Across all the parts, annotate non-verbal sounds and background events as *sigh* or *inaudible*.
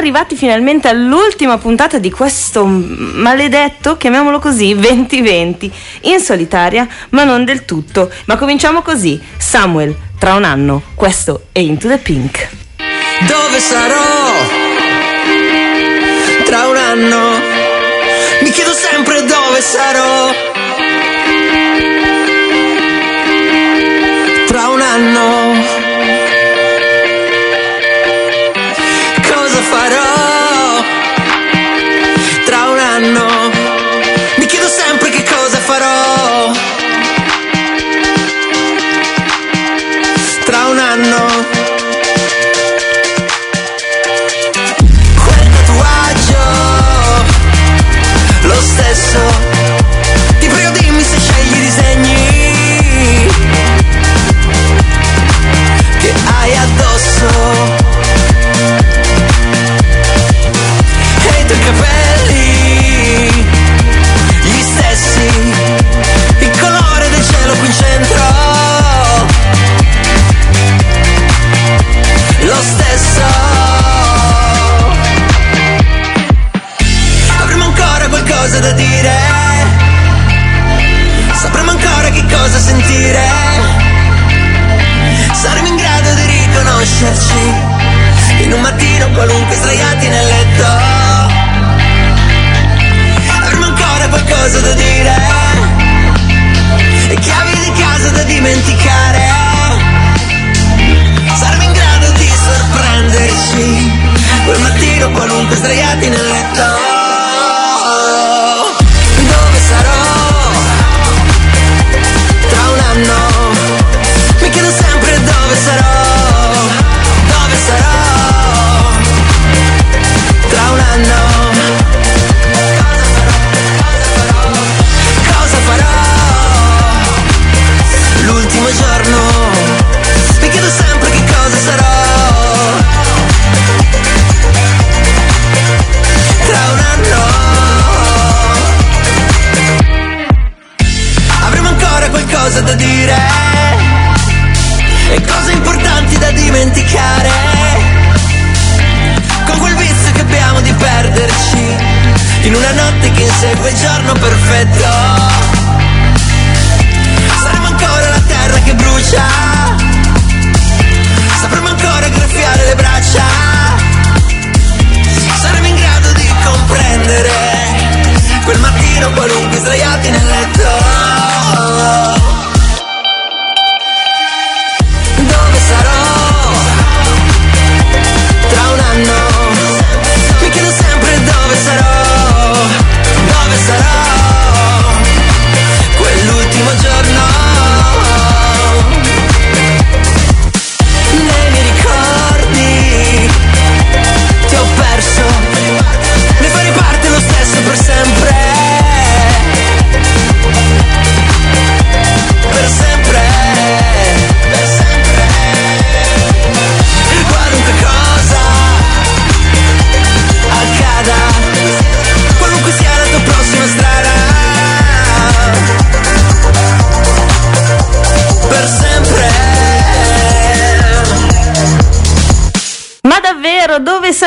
arrivati finalmente all'ultima puntata di questo maledetto, chiamiamolo così, 2020, in solitaria, ma non del tutto. Ma cominciamo così. Samuel, tra un anno, questo è Into the Pink. Dove sarò? Tra un anno? Mi chiedo sempre dove sarò. Tra un anno? da dire. Sapremo ancora che cosa sentire.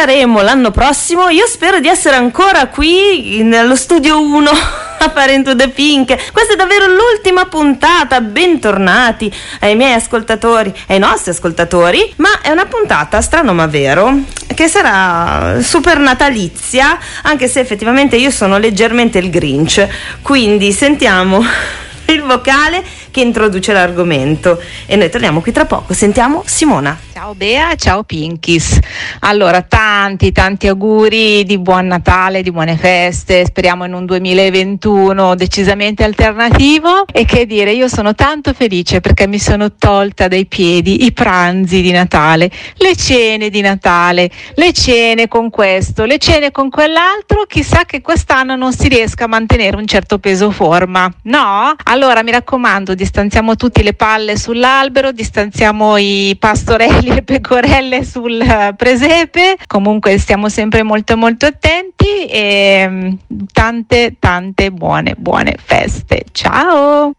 Saremo l'anno prossimo. Io spero di essere ancora qui nello studio 1 *laughs* a fare Into the Pink. Questa è davvero l'ultima puntata. Bentornati ai miei ascoltatori, ai nostri ascoltatori. Ma è una puntata, strano ma vero, che sarà super natalizia, anche se effettivamente io sono leggermente il Grinch. Quindi sentiamo *laughs* il vocale che introduce l'argomento. E noi torniamo qui tra poco. Sentiamo Simona. Ciao Bea, ciao Pinkis. Allora, tanti, tanti auguri di buon Natale, di buone feste, speriamo in un 2021 decisamente alternativo e che dire, io sono tanto felice perché mi sono tolta dai piedi i pranzi di Natale, le cene di Natale, le cene con questo, le cene con quell'altro, chissà che quest'anno non si riesca a mantenere un certo peso forma, no? Allora mi raccomando, distanziamo tutti le palle sull'albero, distanziamo i pastorelli le pecorelle sul eh, presepe. Comunque stiamo sempre molto molto attenti e mm, tante tante buone buone feste. Ciao!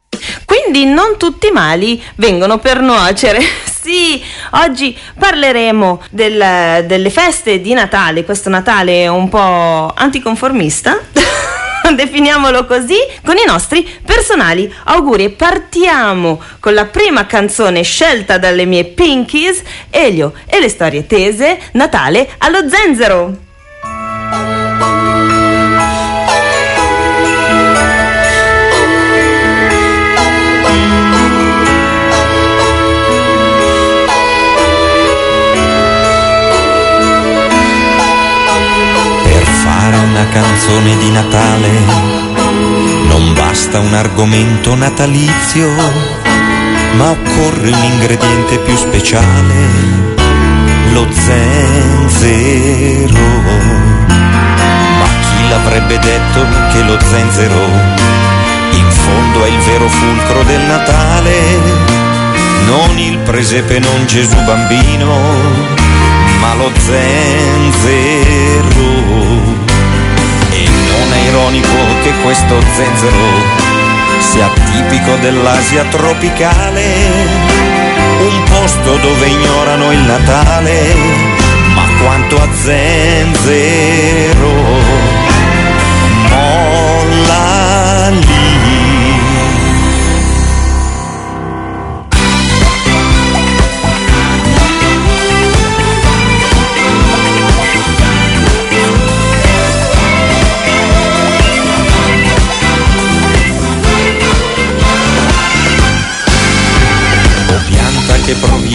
Quindi non tutti i mali vengono per nuocere *laughs* sì, oggi parleremo del- delle feste di Natale, questo Natale un po' anticonformista. *laughs* *laughs* Definiamolo così, con i nostri personali auguri. Partiamo con la prima canzone scelta dalle mie Pinkies, Elio e le storie tese, Natale allo zenzero. Una canzone di Natale non basta un argomento natalizio, ma occorre un ingrediente più speciale, lo zenzero. Ma chi l'avrebbe detto che lo zenzero in fondo è il vero fulcro del Natale? Non il presepe, non Gesù bambino, ma lo zenzero. È ironico che questo zenzero sia tipico dell'Asia tropicale, un posto dove ignorano il Natale, ma quanto a zenzero molla lì.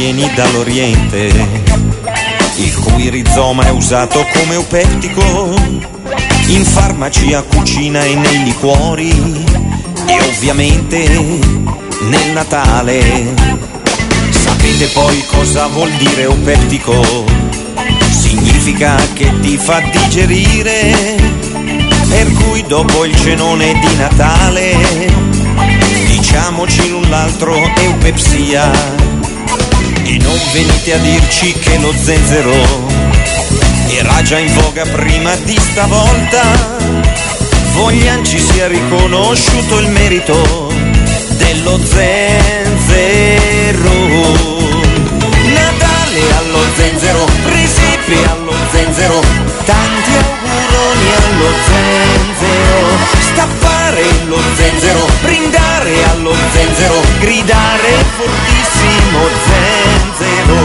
Provieni dall'Oriente, il cui rizoma è usato come eupettico in farmacia, cucina e nei liquori e ovviamente nel Natale. Sapete poi cosa vuol dire eupettico? Significa che ti fa digerire, per cui dopo il cenone di Natale diciamoci l'un l'altro eupepsia e non venite a dirci che lo zenzero era già in voga prima di stavolta. Voglian ci sia riconosciuto il merito dello zenzero. Natale allo zenzero presepe allo zenzero tanti auguroni allo zenzero. Stappare lo zenzero brindare allo zenzero gridare fortissimo zenzero.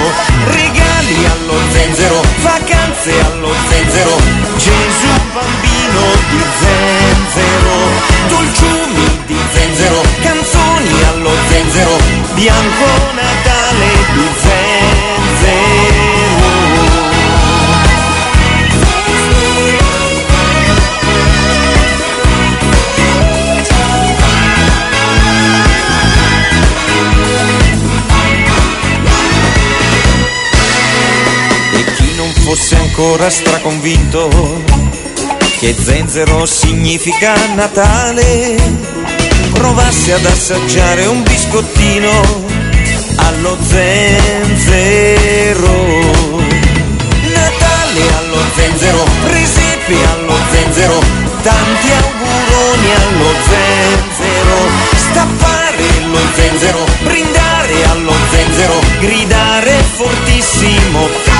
Regali allo zenzero vacanze allo zenzero. Gesù bambino di zenzero. Dolciumi di zenzero canzoni allo zenzero. Bianco Natale ancora straconvinto che zenzero significa Natale, provasse ad assaggiare un biscottino allo zenzero. Natale allo zenzero, presepe allo zenzero, tanti auguroni allo zenzero, stappare lo zenzero, brindare allo zenzero, gridare fortissimo.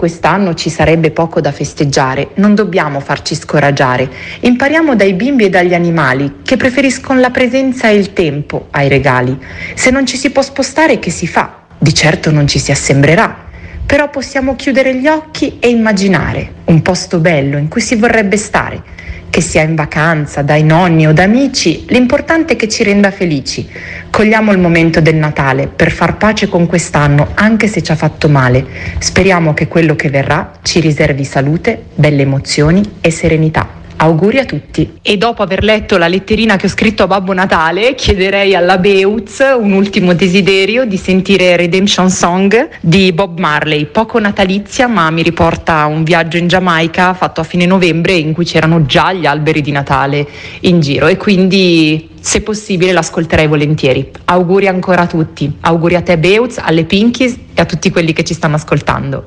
Quest'anno ci sarebbe poco da festeggiare, non dobbiamo farci scoraggiare. Impariamo dai bimbi e dagli animali che preferiscono la presenza e il tempo ai regali. Se non ci si può spostare, che si fa? Di certo non ci si assembrerà. Però possiamo chiudere gli occhi e immaginare un posto bello in cui si vorrebbe stare. Che sia in vacanza, dai nonni o da amici, l'importante è che ci renda felici. Cogliamo il momento del Natale per far pace con quest'anno, anche se ci ha fatto male. Speriamo che quello che verrà ci riservi salute, belle emozioni e serenità. Auguri a tutti. E dopo aver letto la letterina che ho scritto a Babbo Natale, chiederei alla Beutz un ultimo desiderio di sentire Redemption Song di Bob Marley, poco natalizia ma mi riporta a un viaggio in Giamaica fatto a fine novembre in cui c'erano già gli alberi di Natale in giro e quindi se possibile l'ascolterei volentieri. Auguri ancora a tutti, auguri a te Beutz, alle Pinkies e a tutti quelli che ci stanno ascoltando.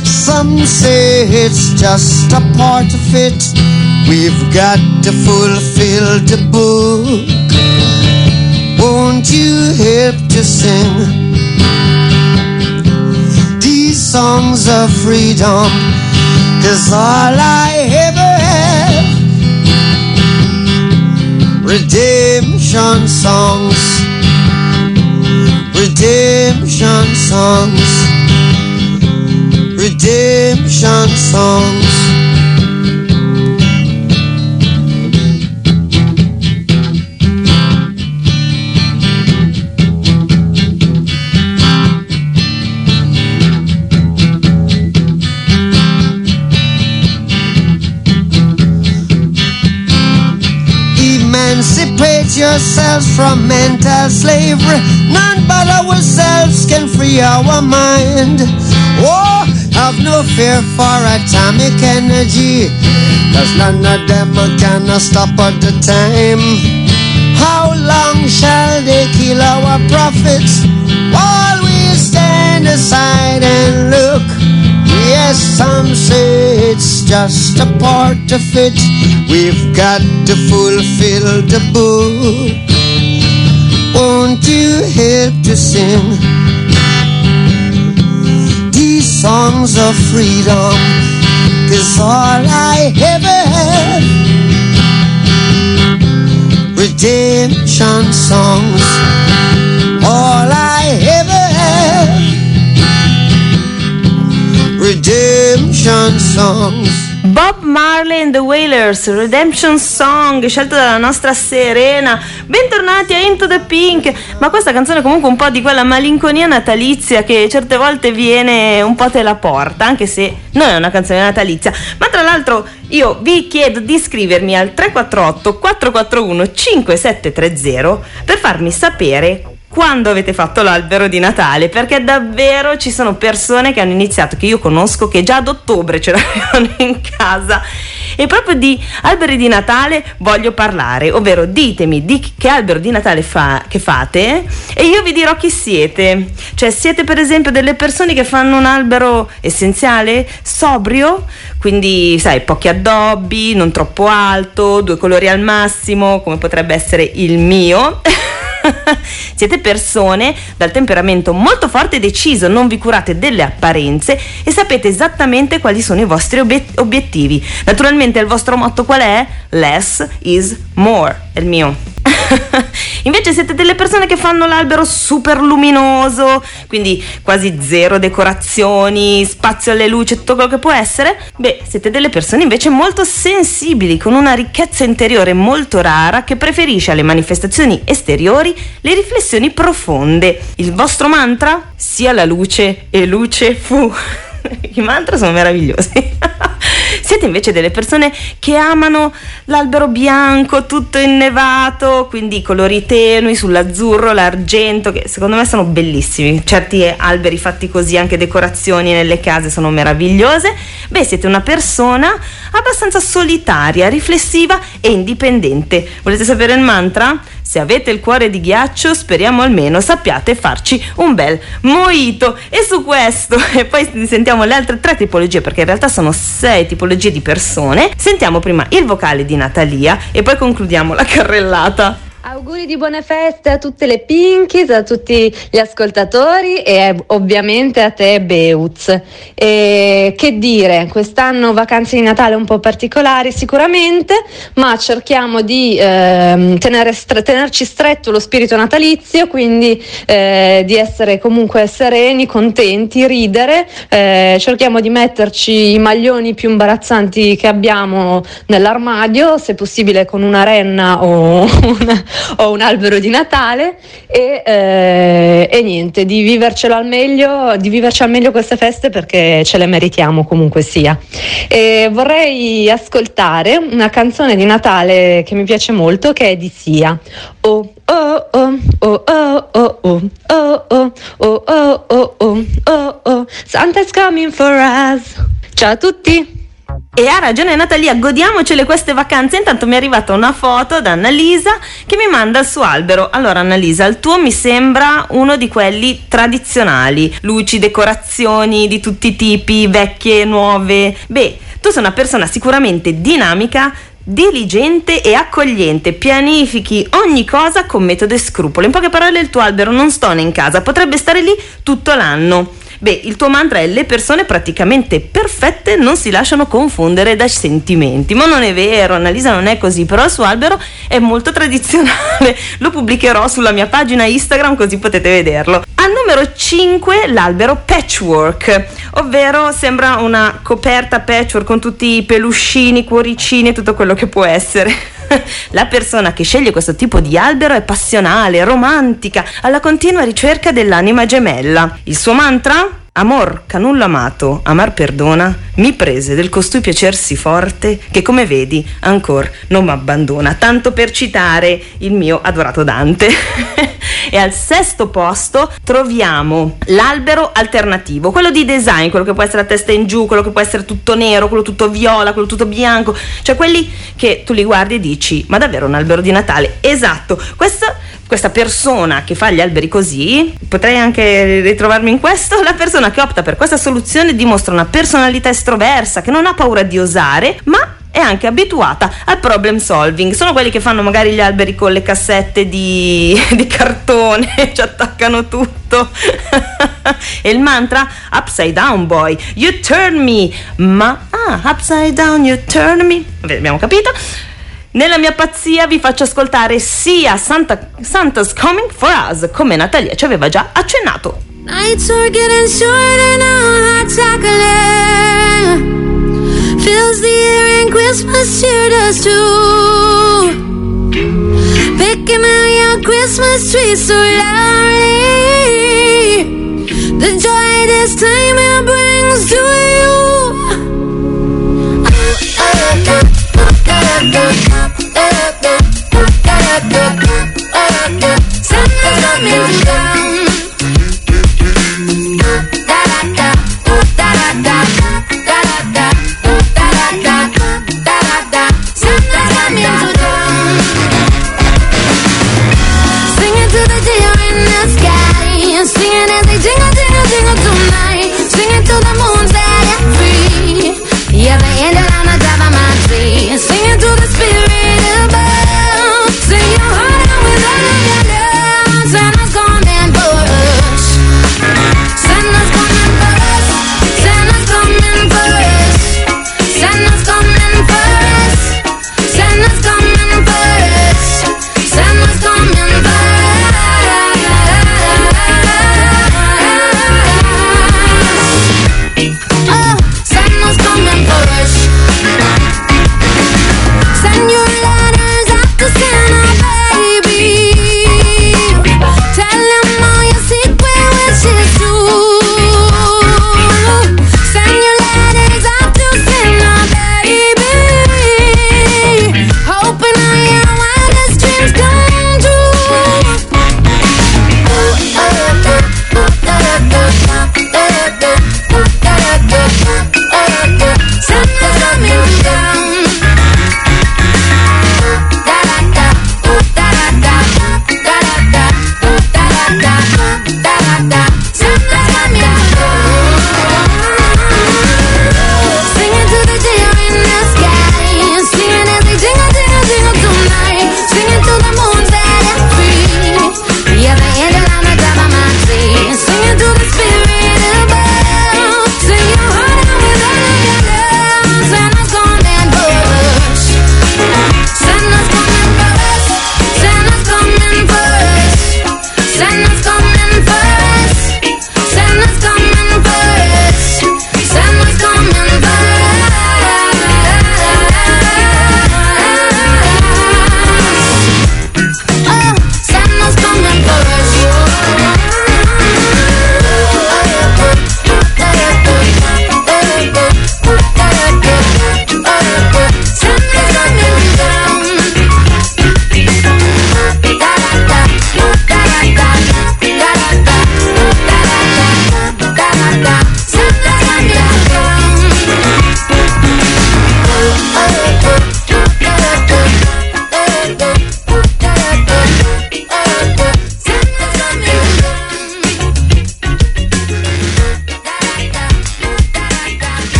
some say it's just a part of it. We've got to fulfill the book. Won't you help to sing these songs of freedom? Cause all I ever have, redemption songs, redemption songs, redemption songs. Emancipate yourselves from mental slavery. None but ourselves can free our mind. Have no fear for atomic energy. Cause none of them can stop at the time. How long shall they kill our prophets while we stand aside and look? Yes, some say it's just a part of it. We've got to fulfill the book. Won't you help to sing songs of freedom? is all I ever have, redemption songs. All I ever have redemption songs. Bob Marley and the Wailers, Redemption Song, scelto dalla nostra Serena. Bentornati a Into the Pink. Ma questa canzone è comunque un po' di quella malinconia natalizia che certe volte viene un po' te la porta, anche se non è una canzone natalizia. Ma tra l'altro io vi chiedo di iscrivermi al 348 441 5730 per farmi sapere quando avete fatto l'albero di Natale, perché davvero ci sono persone che hanno iniziato, che io conosco, che già ad ottobre ce *laughs* l'avevano in casa. E proprio di alberi di Natale voglio parlare, ovvero ditemi di che albero di Natale fa, che fate e io vi dirò chi siete. Cioè siete per esempio delle persone che fanno un albero essenziale, sobrio, quindi sai, pochi addobbi, non troppo alto, due colori al massimo, come potrebbe essere il mio. *laughs* *laughs* Siete persone dal temperamento molto forte e deciso, non vi curate delle apparenze e sapete esattamente quali sono i vostri obiet- obiettivi. Naturalmente il vostro motto qual è? Less is more, è il mio. *laughs* Invece siete delle persone che fanno l'albero super luminoso, quindi quasi zero decorazioni, spazio alle luci, tutto quello che può essere. Beh, siete delle persone invece molto sensibili, con una ricchezza interiore molto rara che preferisce alle manifestazioni esteriori le riflessioni profonde. Il vostro mantra? Sia la luce e luce fu. *laughs* I mantra sono meravigliosi. *laughs* Siete invece delle persone che amano l'albero bianco, tutto innevato, quindi i colori tenui sull'azzurro, l'argento, che secondo me sono bellissimi. Certi alberi fatti così, anche decorazioni nelle case sono meravigliose. Beh, siete una persona abbastanza solitaria, riflessiva e indipendente. Volete sapere il mantra? Se avete il cuore di ghiaccio, speriamo almeno sappiate farci un bel moito. E su questo, *laughs* e poi sentiamo le altre tre tipologie, perché in realtà sono sei tipologie di persone. Sentiamo prima il vocale di Natalia e poi concludiamo la carrellata. Auguri di buone feste a tutte le Pinkies, a tutti gli ascoltatori e ovviamente a te Beuz. E che dire, quest'anno vacanze di Natale un po' particolari sicuramente, ma cerchiamo di eh, stre- tenerci stretto lo spirito natalizio, quindi eh, di essere comunque sereni, contenti, ridere, eh, cerchiamo di metterci i maglioni più imbarazzanti che abbiamo nell'armadio, se possibile con una renna o *laughs* una ho un albero di Natale e, eh, e, niente, di vivercelo al meglio, di viverci al meglio queste feste perché ce le meritiamo comunque sia. E vorrei ascoltare una canzone di Natale che mi piace molto che è di Sia. Oh oh oh oh oh oh oh oh oh oh oh oh oh oh oh Santa's coming for us. Ciao a tutti! E ha ragione Natalia, godiamocele queste vacanze. Intanto mi è arrivata una foto da Annalisa che mi manda il suo albero. Allora Annalisa, il tuo mi sembra uno di quelli tradizionali, luci, decorazioni di tutti i tipi, vecchie, nuove. Beh, tu sei una persona sicuramente dinamica, diligente e accogliente, pianifichi ogni cosa con metodo e scrupolo. In poche parole il tuo albero non stona in casa, potrebbe stare lì tutto l'anno. Beh, il tuo mantra è le persone praticamente perfette non si lasciano confondere dai sentimenti. Ma non è vero, Annalisa non è così, però il suo albero è molto *laughs* tradizionale. Lo pubblicherò sulla mia pagina Instagram così potete vederlo. Al numero 5 l'albero patchwork, ovvero sembra una coperta patchwork con tutti i peluscini, cuoricini e tutto quello che può essere. *laughs* La persona che sceglie questo tipo di albero è passionale, romantica, alla continua ricerca dell'anima gemella. Il suo mantra? Amor, canullo amato, amar perdona, mi prese del costui piacersi forte, che come vedi ancor non m'abbandona. Tanto per citare il mio adorato Dante. *laughs* e al sesto posto troviamo l'albero alternativo, quello di design, quello che può essere a testa in giù, quello che può essere tutto nero, quello tutto viola, quello tutto bianco, cioè quelli che tu li guardi e dici, ma davvero un albero di Natale? Esatto, questo questa persona che fa gli alberi così, potrei anche ritrovarmi in questo, la persona che opta per questa soluzione dimostra una personalità estroversa che non ha paura di osare, ma è anche abituata al problem solving. Sono quelli che fanno magari gli alberi con le cassette di, *laughs* di cartone, *laughs* ci attaccano tutto. *laughs* e il mantra upside down boy, you turn me. Ma ah, upside down, you turn me. Abbiamo capito? Nella mia pazzia vi faccio ascoltare sia Santa, Santa's Coming for Us, come Natalia ci aveva già accennato. Nights are getting shorter now, hot chocolate Fills the air and Christmas cheer does too. Picking out your Christmas tree so loudly. The joy this time it brings to you. Singing to the let the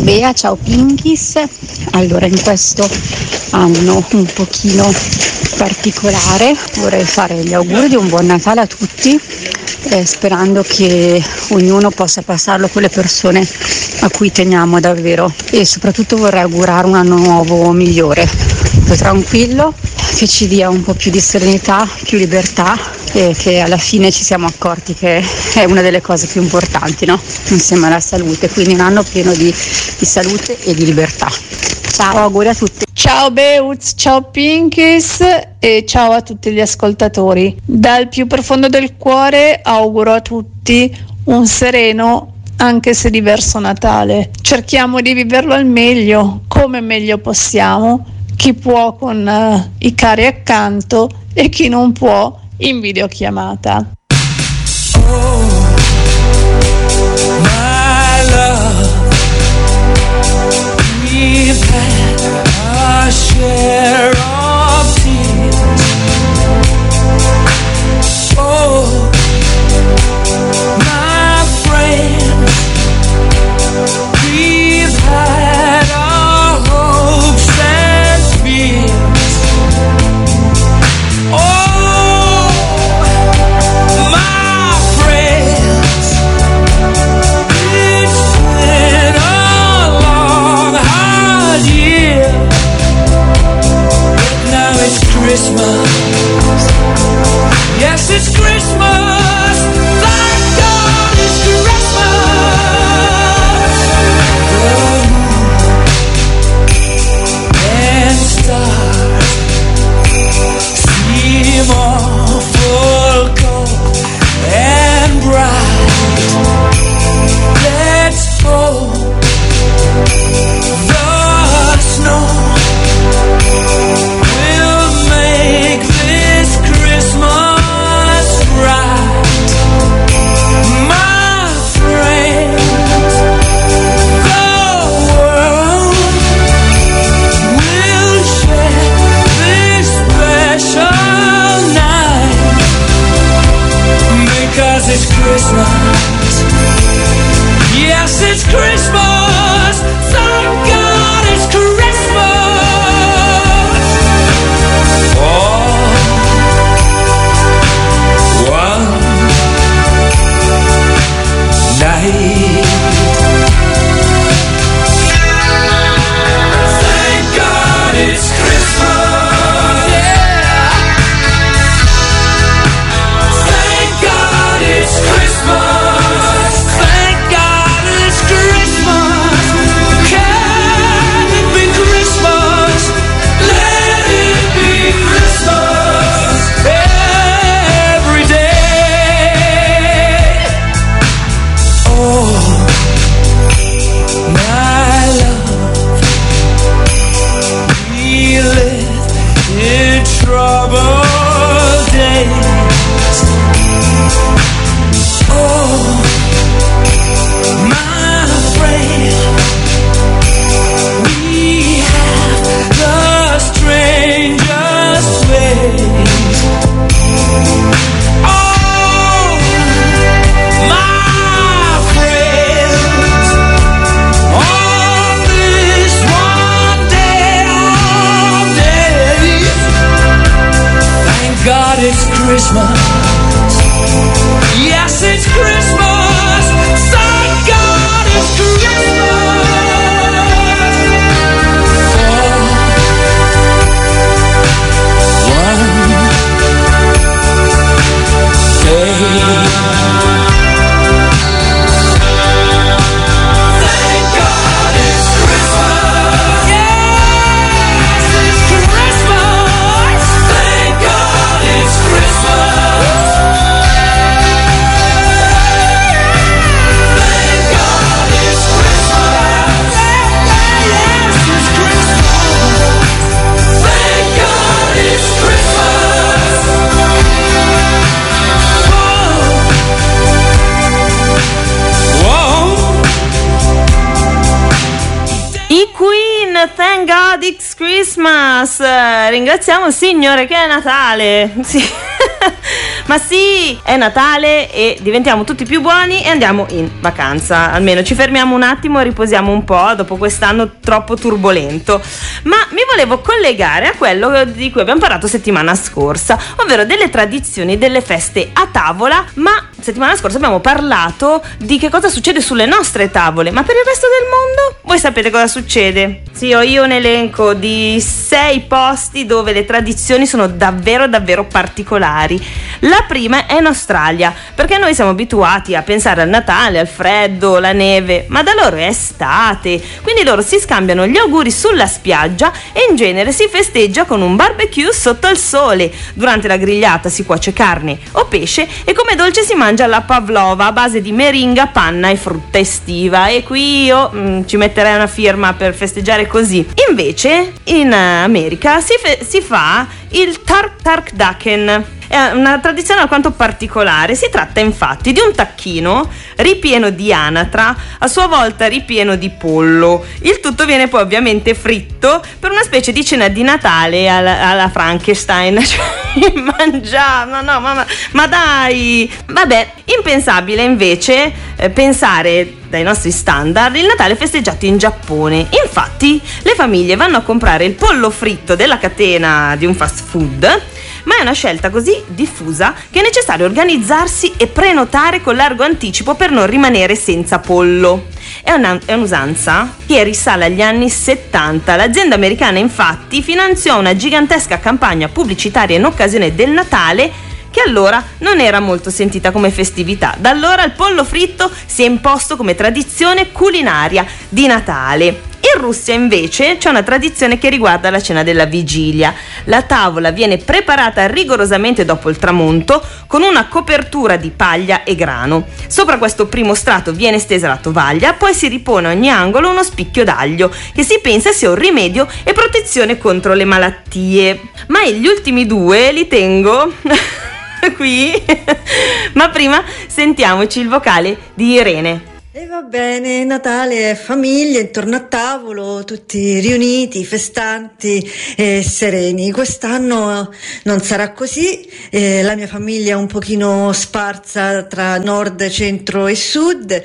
Ciao Bea, ciao Pinkis. Allora, in questo anno un pochino particolare vorrei fare gli auguri di un buon Natale a tutti, eh, sperando che ognuno possa passarlo con le persone a cui teniamo davvero e soprattutto vorrei augurare un anno nuovo migliore, più tranquillo, che ci dia un po' più di serenità, più libertà e che alla fine ci siamo accorti che è una delle cose più importanti, no? insieme alla salute, quindi un anno pieno di, di salute e di libertà. Ciao, auguri a tutti. Ciao Beuz, ciao Pinkis e ciao a tutti gli ascoltatori. Dal più profondo del cuore auguro a tutti un sereno anche se diverso Natale. Cerchiamo di viverlo al meglio, come meglio possiamo, chi può con uh, i cari accanto e chi non può in videochiamata. My love, we've had a share of tears. Oh, my friend, Ringraziamo il Signore che è Natale. Sì. *laughs* Ma sì, è Natale e diventiamo tutti più buoni e andiamo in vacanza. Almeno ci fermiamo un attimo riposiamo un po' dopo quest'anno troppo turbolento. Ma mi volevo collegare a quello di cui abbiamo parlato settimana scorsa, ovvero delle tradizioni delle feste a tavola, ma settimana scorsa abbiamo parlato di che cosa succede sulle nostre tavole, ma per il resto del mondo voi sapete cosa succede? Sì, ho io un elenco di sei posti dove le tradizioni sono davvero davvero particolari. La prima è in Australia, perché noi siamo abituati a pensare al Natale, al freddo, la neve, ma da loro è estate, quindi loro si scambiano gli auguri sulla spiaggia e in genere si festeggia con un barbecue sotto il sole. Durante la grigliata si cuoce carne o pesce e come dolce si mangia la pavlova a base di meringa, panna e frutta estiva. E qui io mm, ci metterei una firma per festeggiare così. Invece in America si, fe- si fa il Tark Tark Daken. È una tradizione alquanto particolare. Si tratta infatti di un tacchino ripieno di anatra, a sua volta ripieno di pollo. Il tutto viene poi ovviamente fritto per una specie di cena di Natale alla, alla Frankenstein. *laughs* Cioè, mangiare, no, no, ma, ma, dai! Vabbè, impensabile invece eh, pensare dai nostri standard il Natale festeggiato in Giappone. Infatti, le famiglie vanno a comprare il pollo fritto della catena di un fast food ma è una scelta così diffusa che è necessario organizzarsi e prenotare con largo anticipo per non rimanere senza pollo. È, una, è, un'usanza che risale agli anni 70. L'azienda americana infatti finanziò una gigantesca campagna pubblicitaria in occasione del Natale che allora non era molto sentita come festività. Da allora il pollo fritto si è imposto come tradizione culinaria di Natale. In Russia invece c'è una tradizione che riguarda la cena della vigilia. La tavola viene preparata rigorosamente dopo il tramonto con una copertura di paglia e grano. Sopra questo primo strato viene stesa la tovaglia, poi si ripone a ogni angolo uno spicchio d'aglio che si pensa sia un rimedio e protezione contro le malattie. Ma gli ultimi due li tengo *laughs* qui. Ma prima sentiamoci il vocale di Irene. E va bene, Natale, famiglia intorno a tavolo, tutti riuniti, festanti e sereni. Quest'anno non sarà così, eh, la mia famiglia è un pochino sparsa tra nord, centro e sud.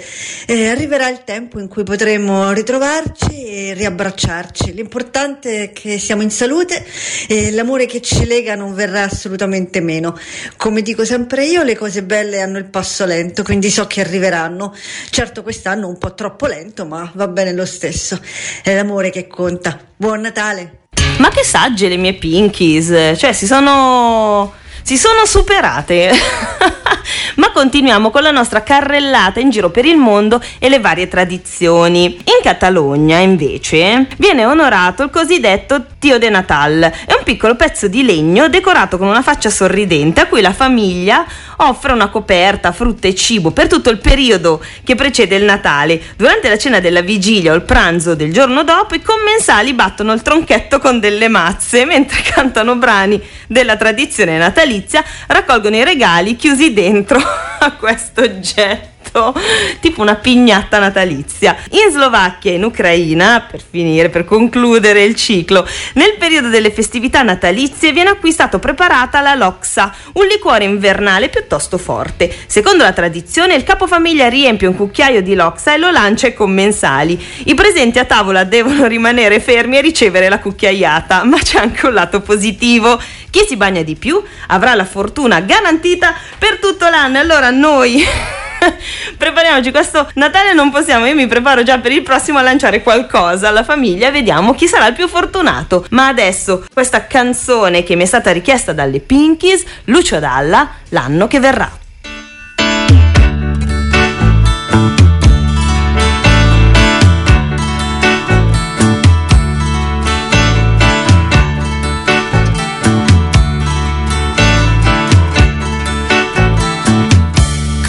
Eh, arriverà il tempo in cui potremo ritrovarci e riabbracciarci. L'importante è che siamo in salute e l'amore che ci lega non verrà assolutamente meno. Come dico sempre io, le cose belle hanno il passo lento, quindi so che arriveranno. Certo certo quest'anno un po' troppo lento, ma va bene lo stesso. È l'amore che conta. Buon Natale! Ma che sagge le mie Pinkies! Cioè, si sono si sono superate. *laughs* Ma continuiamo con la nostra carrellata in giro per il mondo e le varie tradizioni. In Catalogna, invece, viene onorato il cosiddetto Tio de Natal. È un piccolo pezzo di legno decorato con una faccia sorridente a cui la famiglia offre una coperta, frutta e cibo per tutto il periodo che precede il Natale. Durante la cena della vigilia o il pranzo del giorno dopo, i commensali battono il tronchetto con delle mazze mentre cantano brani della tradizione natalizia raccolgono i regali chiusi dentro *laughs* a questo oggetto *laughs* tipo una pignatta natalizia. In Slovacchia e in Ucraina, per finire, per concludere il ciclo, nel periodo delle festività natalizie viene acquistato preparata la loxa, un liquore invernale piuttosto forte. Secondo la tradizione, il capofamiglia riempie un cucchiaio di loxa e lo lancia ai commensali. I presenti a tavola devono *laughs* rimanere fermi e ricevere la cucchiaiata, ma c'è anche un lato positivo. Chi si bagna di più avrà la fortuna garantita per tutto l'anno. Allora noi *laughs* *laughs* prepariamoci questo Natale non possiamo io mi preparo già per il prossimo a lanciare qualcosa alla famiglia vediamo chi sarà il più fortunato. Ma adesso questa canzone che mi è stata richiesta dalle Pinkies Lucio Dalla l'anno che verrà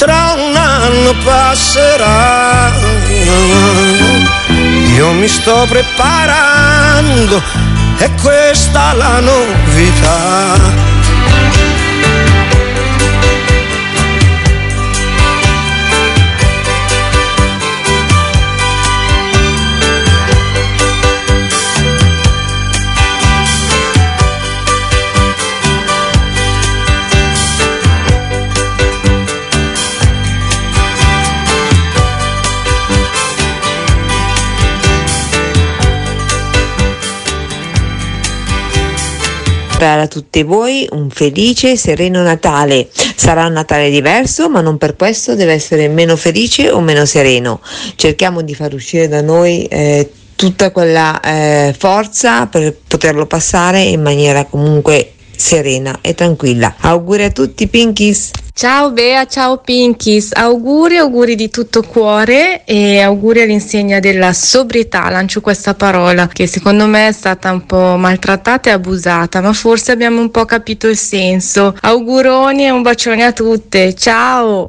Tra un anno passerà. Io mi sto preparando, è questa la novità. A tutti voi un felice e sereno Natale. Sarà un Natale diverso, ma non per questo deve essere meno felice o meno sereno. Cerchiamo di far uscire da noi eh, tutta quella eh, forza per poterlo passare in maniera comunque serena e tranquilla. Auguri a tutti Pinkies! Ciao Bea, ciao Pinkies, auguri, auguri di tutto cuore e auguri all'insegna della sobrietà, lancio questa parola che secondo me è stata un po' maltrattata e abusata, ma forse abbiamo un po' capito il senso. Auguroni e un bacione a tutte, ciao!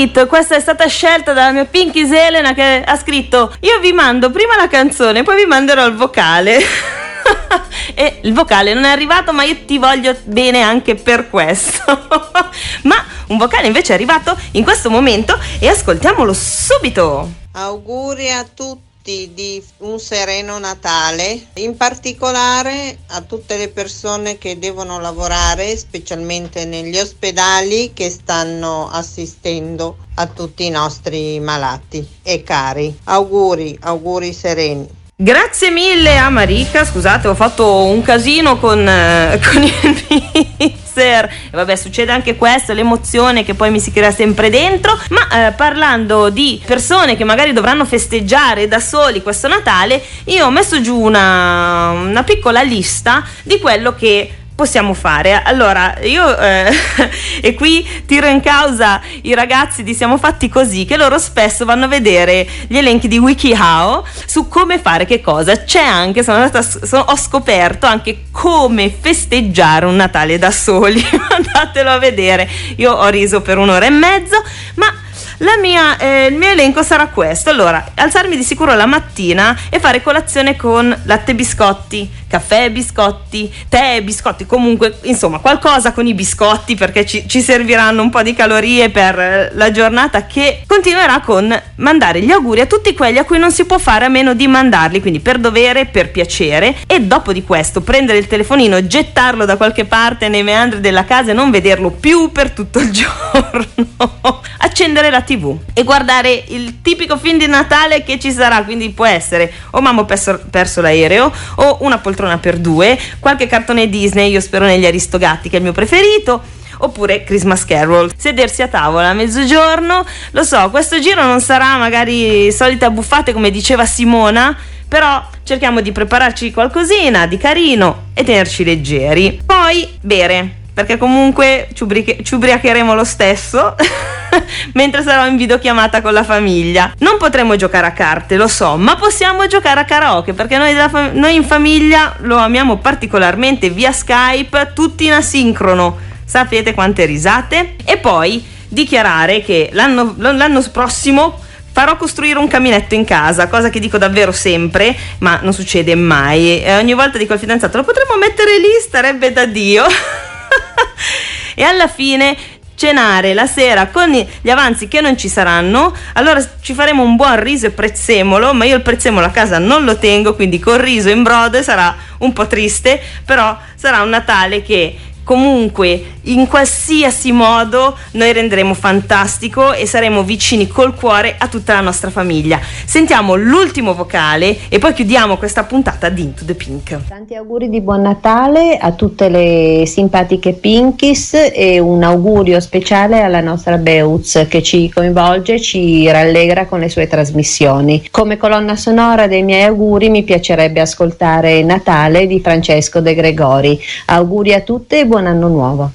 Beat. Questa è stata scelta dalla mia Pinky Elena che ha scritto: Io vi mando prima la canzone, poi vi manderò il vocale. *laughs* e il vocale non è arrivato, ma io ti voglio bene anche per questo. *laughs* ma un vocale invece è arrivato in questo momento e ascoltiamolo subito. Auguri a tutti di un sereno Natale, in particolare a tutte le persone che devono lavorare, specialmente negli ospedali che stanno assistendo a tutti i nostri malati e cari. Auguri, auguri sereni. Grazie mille a Marica, scusate ho fatto un casino con, eh, con il *laughs* mixer e vabbè succede anche questo, l'emozione che poi mi si crea sempre dentro, ma eh, parlando di persone che magari dovranno festeggiare da soli questo Natale, io ho messo giù una, una piccola lista di quello che possiamo fare? Allora, io eh, *laughs* e qui tiro in causa i ragazzi di Siamo Fatti Così, che loro spesso vanno a vedere gli elenchi di WikiHow su come fare che cosa. C'è anche, sono andata, sono, ho scoperto anche come festeggiare un Natale da soli. *laughs* Andatelo a vedere. Io ho riso per un'ora e mezzo, ma mia, eh, il mio elenco sarà questo. Allora, alzarmi di sicuro la mattina e fare colazione con latte biscotti, caffè biscotti, tè biscotti, comunque, insomma, qualcosa con i biscotti perché ci, ci serviranno un po' di calorie per la giornata che continuerà con mandare gli auguri a tutti quelli a cui non si può fare a meno di mandarli, quindi per dovere, per piacere e dopo di questo prendere il telefonino, gettarlo da qualche parte nei meandri della casa e non vederlo più per tutto il *laughs* giorno. Accendere la tv e guardare il tipico film di Natale che ci sarà, quindi può essere o mamma ho perso, perso l'aereo o una poltrona per due, qualche cartone Disney, io spero negli Aristogatti che è il mio preferito oppure Christmas Carol. Sedersi a tavola a mezzogiorno, lo so, questo giro non sarà magari solita buffate come diceva Simona, però cerchiamo di prepararci qualcosina di carino e tenerci leggeri. Poi bere, perché comunque ci, ubriche- ci ubriacheremo lo stesso. *laughs* mentre sarò in videochiamata con la famiglia. Non potremo giocare a carte, lo so, ma possiamo giocare a karaoke perché noi, fam- noi in famiglia lo amiamo particolarmente via Skype, tutti in asincrono. Sapete quante risate? E poi dichiarare che l'anno, l'anno prossimo farò costruire un caminetto in casa, cosa che dico davvero sempre, ma non succede mai. E ogni volta dico al fidanzato: lo potremmo mettere lì, starebbe da Dio. *laughs* e alla fine cenare la sera con gli avanzi che non ci saranno, allora ci faremo un buon riso e prezzemolo, ma io il prezzemolo a casa non lo tengo, quindi col riso in brodo sarà un po' triste, però sarà un Natale che comunque in qualsiasi modo noi renderemo fantastico e saremo vicini col cuore a tutta la nostra famiglia. Sentiamo l'ultimo vocale e poi chiudiamo questa puntata di Into the Pink. Tanti auguri di buon Natale a tutte le simpatiche Pinkies e un augurio speciale alla nostra Beuz che ci coinvolge ci rallegra con le sue trasmissioni. Come colonna sonora dei miei auguri mi piacerebbe ascoltare Natale di Francesco De Gregori. Auguri a tutte e buon buon anno nuovo.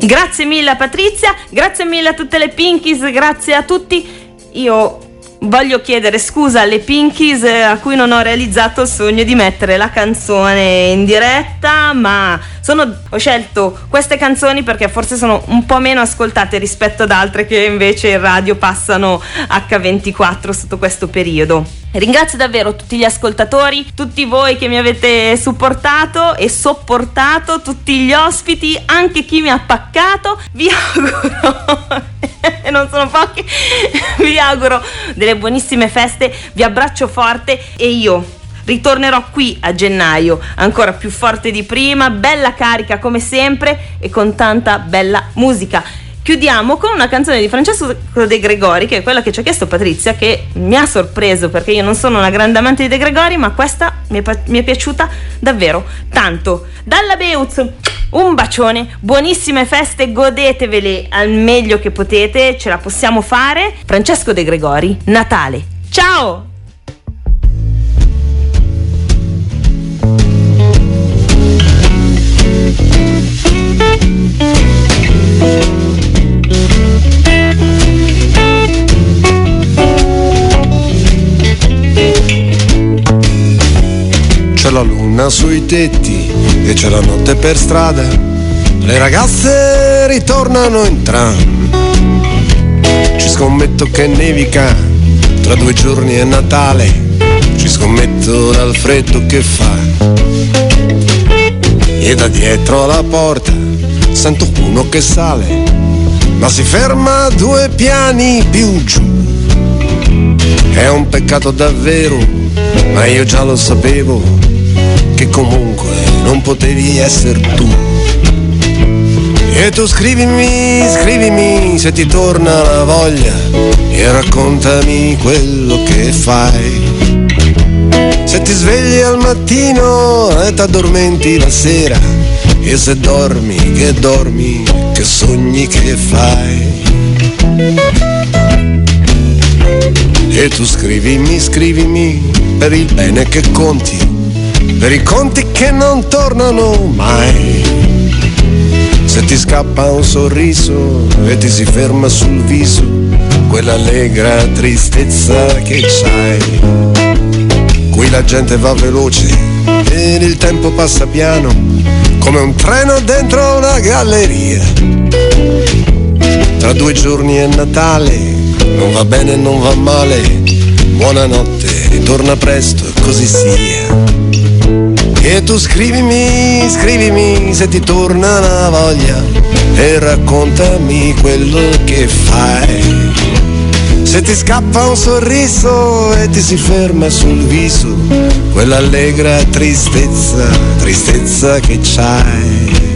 Grazie mille Patrizia, grazie mille a tutte le Pinkies, grazie a tutti. Io voglio chiedere scusa alle Pinkies eh, a cui non ho realizzato il sogno di mettere la canzone in diretta, ma sono, ho scelto queste canzoni perché forse sono un po' meno ascoltate rispetto ad altre che invece in radio passano H24 sotto questo periodo. Ringrazio davvero tutti gli ascoltatori, tutti voi che mi avete supportato e sopportato, tutti gli ospiti, anche chi mi ha paccato. Vi auguro, *laughs* e non sono pochi, *laughs* vi auguro delle buonissime feste, vi abbraccio forte e io ritornerò qui a gennaio ancora più forte di prima, bella carica come sempre e con tanta bella musica. Chiudiamo con una canzone di Francesco De Gregori, che è quella che ci ha chiesto Patrizia, che mi ha sorpreso perché io non sono una grande amante di De Gregori, ma questa mi è, mi è piaciuta davvero tanto. Dalla Beuz, un bacione, buonissime feste, godetevele al meglio che potete, ce la possiamo fare. Francesco De Gregori, Natale. Ciao! C'è la luna sui tetti e c'è la notte per strada le ragazze ritornano entrambe. Ci scommetto che nevica, tra due giorni è Natale, ci scommetto dal freddo che fa. E da dietro alla porta sento uno che sale, ma si ferma due piani più giù. È un peccato davvero, ma io già lo sapevo, che comunque non potevi essere tu. E tu scrivimi, scrivimi se ti torna la voglia e raccontami quello che fai. Se ti svegli al mattino e ti addormenti la sera e se dormi, che dormi, che sogni che fai. E tu scrivimi, scrivimi per il bene che conti, per i conti che non tornano mai. Se ti scappa un sorriso e ti si ferma sul viso quell'allegra tristezza che c'hai. Qui la gente va veloce e il tempo passa piano come un treno dentro una galleria. Tra due giorni è Natale, non va bene, non va male. Buonanotte, ritorna presto così sia. E tu scrivimi, scrivimi se ti torna la voglia e raccontami quello che fai. Se ti scappa un sorriso e ti si ferma sul viso quell'allegra tristezza, tristezza che c'hai.